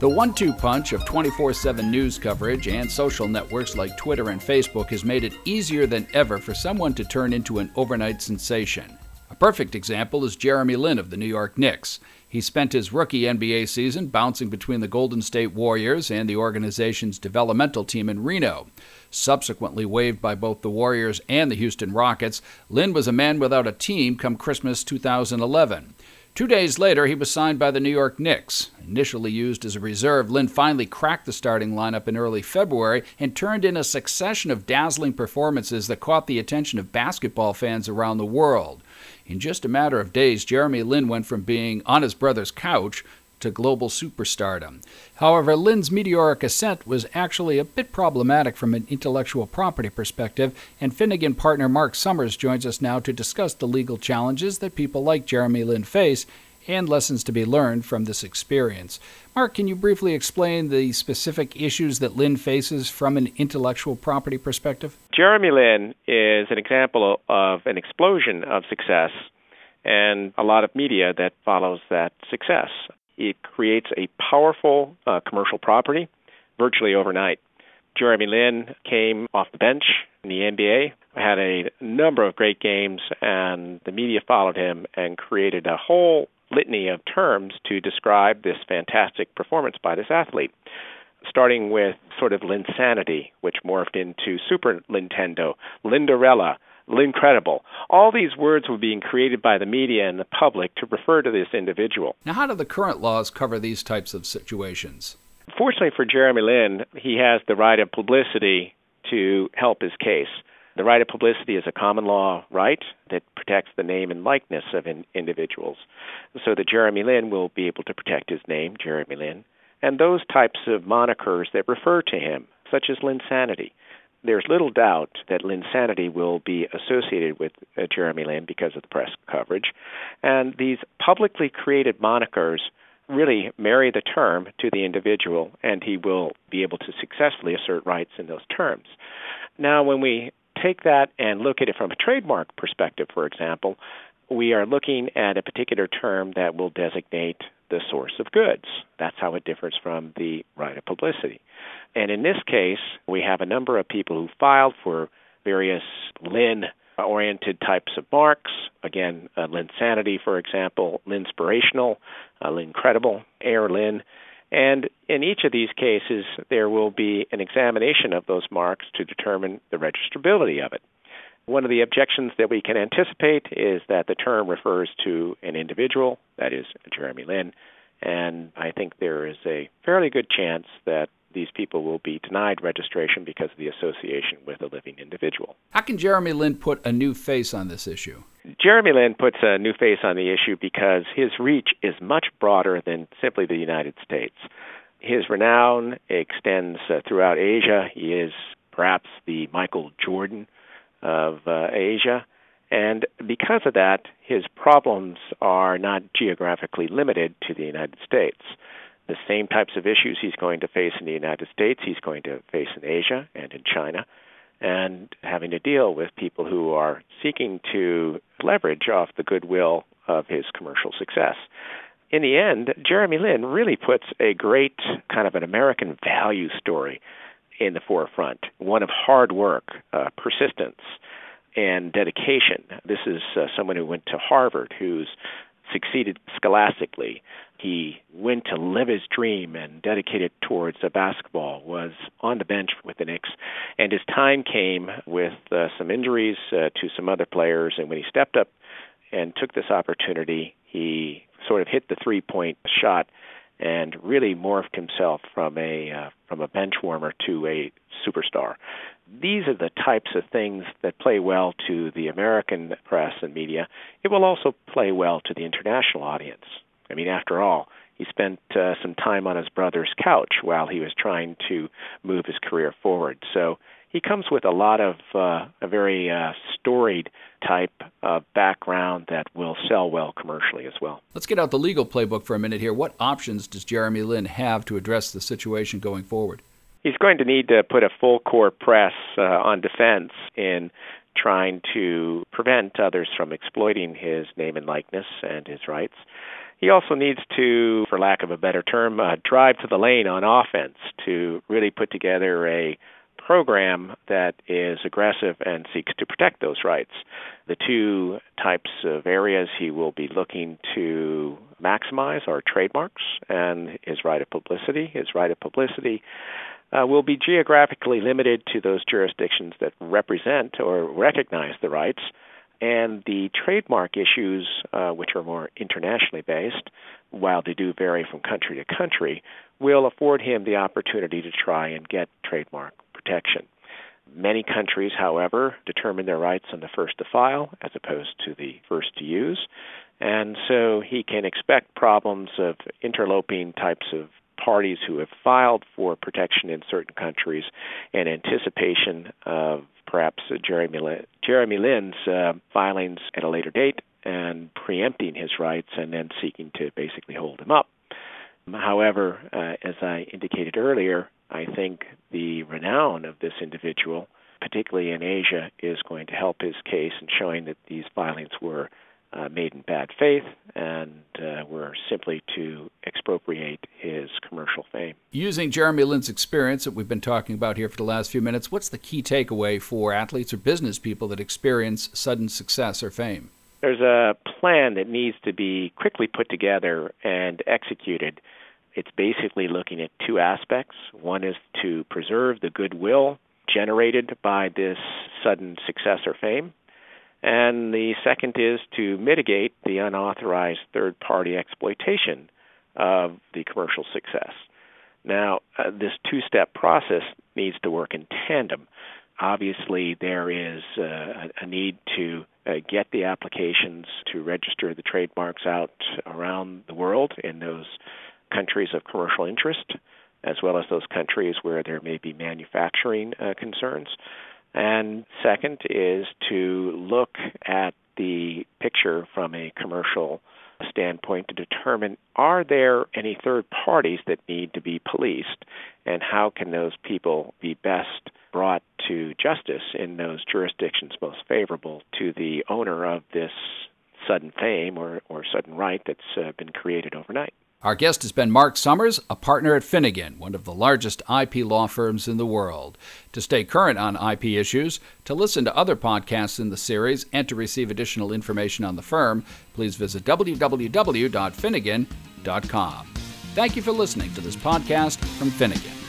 The one two punch of 24 7 news coverage and social networks like Twitter and Facebook has made it easier than ever for someone to turn into an overnight sensation. A perfect example is Jeremy Lin of the New York Knicks. He spent his rookie NBA season bouncing between the Golden State Warriors and the organization's developmental team in Reno. Subsequently waived by both the Warriors and the Houston Rockets, Lin was a man without a team come Christmas 2011. Two days later, he was signed by the New York Knicks. Initially used as a reserve, Lin finally cracked the starting lineup in early February and turned in a succession of dazzling performances that caught the attention of basketball fans around the world. In just a matter of days, Jeremy Lin went from being on his brother's couch to global superstardom. However, Lin's meteoric ascent was actually a bit problematic from an intellectual property perspective, and Finnegan partner Mark Sommers joins us now to discuss the legal challenges that people like Jeremy Lin face and lessons to be learned from this experience. Mark, can you briefly explain the specific issues that Lin faces from an intellectual property perspective? Jeremy Lin is an example of an explosion of success and a lot of media that follows that success. It creates a powerful uh, commercial property virtually overnight. Jeremy Lin came off the bench in the NBA, had a number of great games, and the media followed him and created a whole litany of terms to describe this fantastic performance by this athlete. Starting with sort of Linsanity, which morphed into Super Nintendo, Linderella, incredible. All these words were being created by the media and the public to refer to this individual. Now, how do the current laws cover these types of situations? Fortunately for Jeremy Lin, he has the right of publicity to help his case. The right of publicity is a common law right that protects the name and likeness of in individuals. So that Jeremy Lin will be able to protect his name, Jeremy Lin, and those types of monikers that refer to him, such as Linsanity there's little doubt that Linsanity will be associated with uh, Jeremy Lin because of the press coverage. And these publicly created monikers really marry the term to the individual, and he will be able to successfully assert rights in those terms. Now, when we take that and look at it from a trademark perspective, for example, we are looking at a particular term that will designate the source of goods. That's how it differs from the right of publicity. And in this case, we have a number of people who filed for various Lin oriented types of marks. Again, uh, Linsanity, for example, Linspirational, uh, Lincredible, Air Lin. And in each of these cases, there will be an examination of those marks to determine the registrability of it. One of the objections that we can anticipate is that the term refers to an individual, that is Jeremy Lin, and I think there is a fairly good chance that these people will be denied registration because of the association with a living individual. How can Jeremy Lin put a new face on this issue? Jeremy Lin puts a new face on the issue because his reach is much broader than simply the United States. His renown extends uh, throughout Asia. He is perhaps the Michael Jordan of uh, Asia. And because of that, his problems are not geographically limited to the United States. The same types of issues he's going to face in the United States, he's going to face in Asia and in China, and having to deal with people who are seeking to leverage off the goodwill of his commercial success. In the end, Jeremy Lin really puts a great kind of an American value story in the forefront, one of hard work, uh, persistence, and dedication. This is uh, someone who went to Harvard, who's succeeded scholastically. He went to live his dream and dedicated towards the basketball, was on the bench with the Knicks, and his time came with uh, some injuries uh, to some other players. And when he stepped up and took this opportunity, he sort of hit the three point shot and really morphed himself from a uh, from a bench warmer to a superstar. These are the types of things that play well to the American press and media. It will also play well to the international audience. I mean, after all, he spent uh, some time on his brother's couch while he was trying to move his career forward. So he comes with a lot of uh, a very uh, storied type of background that will sell well commercially as well. Let's get out the legal playbook for a minute here. What options does Jeremy Lin have to address the situation going forward? He's going to need to put a full court press uh, on defense in trying to prevent others from exploiting his name and likeness and his rights. He also needs to, for lack of a better term, uh, drive to the lane on offense to really put together a program that is aggressive and seeks to protect those rights. The two types of areas he will be looking to maximize are trademarks and his right of publicity. His right of publicity uh, will be geographically limited to those jurisdictions that represent or recognize the rights and the trademark issues, uh, which are more internationally based, while they do vary from country to country, will afford him the opportunity to try and get trademark protection. Many countries, however, determine their rights on the first to file as opposed to the first to use, and so he can expect problems of interloping types of parties who have filed for protection in certain countries in anticipation of perhaps Jeremy, Jeremy Lin's uh, filings at a later date and preempting his rights and then seeking to basically hold him up. However, uh, as I indicated earlier, I think the renown of this individual, particularly in Asia, is going to help his case in showing that these filings were uh, made in bad faith and uh, were simply to expropriate his commercial fame. Using Jeremy Lin's experience that we've been talking about here for the last few minutes, what's the key takeaway for athletes or business people that experience sudden success or fame? There's a plan that needs to be quickly put together and executed. It's basically looking at two aspects. One is to preserve the goodwill generated by this sudden success or fame and the second is to mitigate the unauthorized third party exploitation of the commercial success. Now, uh, this two step process needs to work in tandem. Obviously, there is uh, a need to uh, get the applications to register the trademarks out around the world in those countries of commercial interest, as well as those countries where there may be manufacturing uh, concerns. And second is to look at the picture from a commercial standpoint to determine are there any third parties that need to be policed and how can those people be best brought to justice in those jurisdictions most favorable to the owner of this sudden fame or, or sudden right that's uh, been created overnight. Our guest has been Mark Sommers, a partner at Finnegan, one of the largest IP law firms in the world. To stay current on IP issues, to listen to other podcasts in the series, and to receive additional information on the firm, please visit www.finnegan.com. Thank you for listening to this podcast from Finnegan.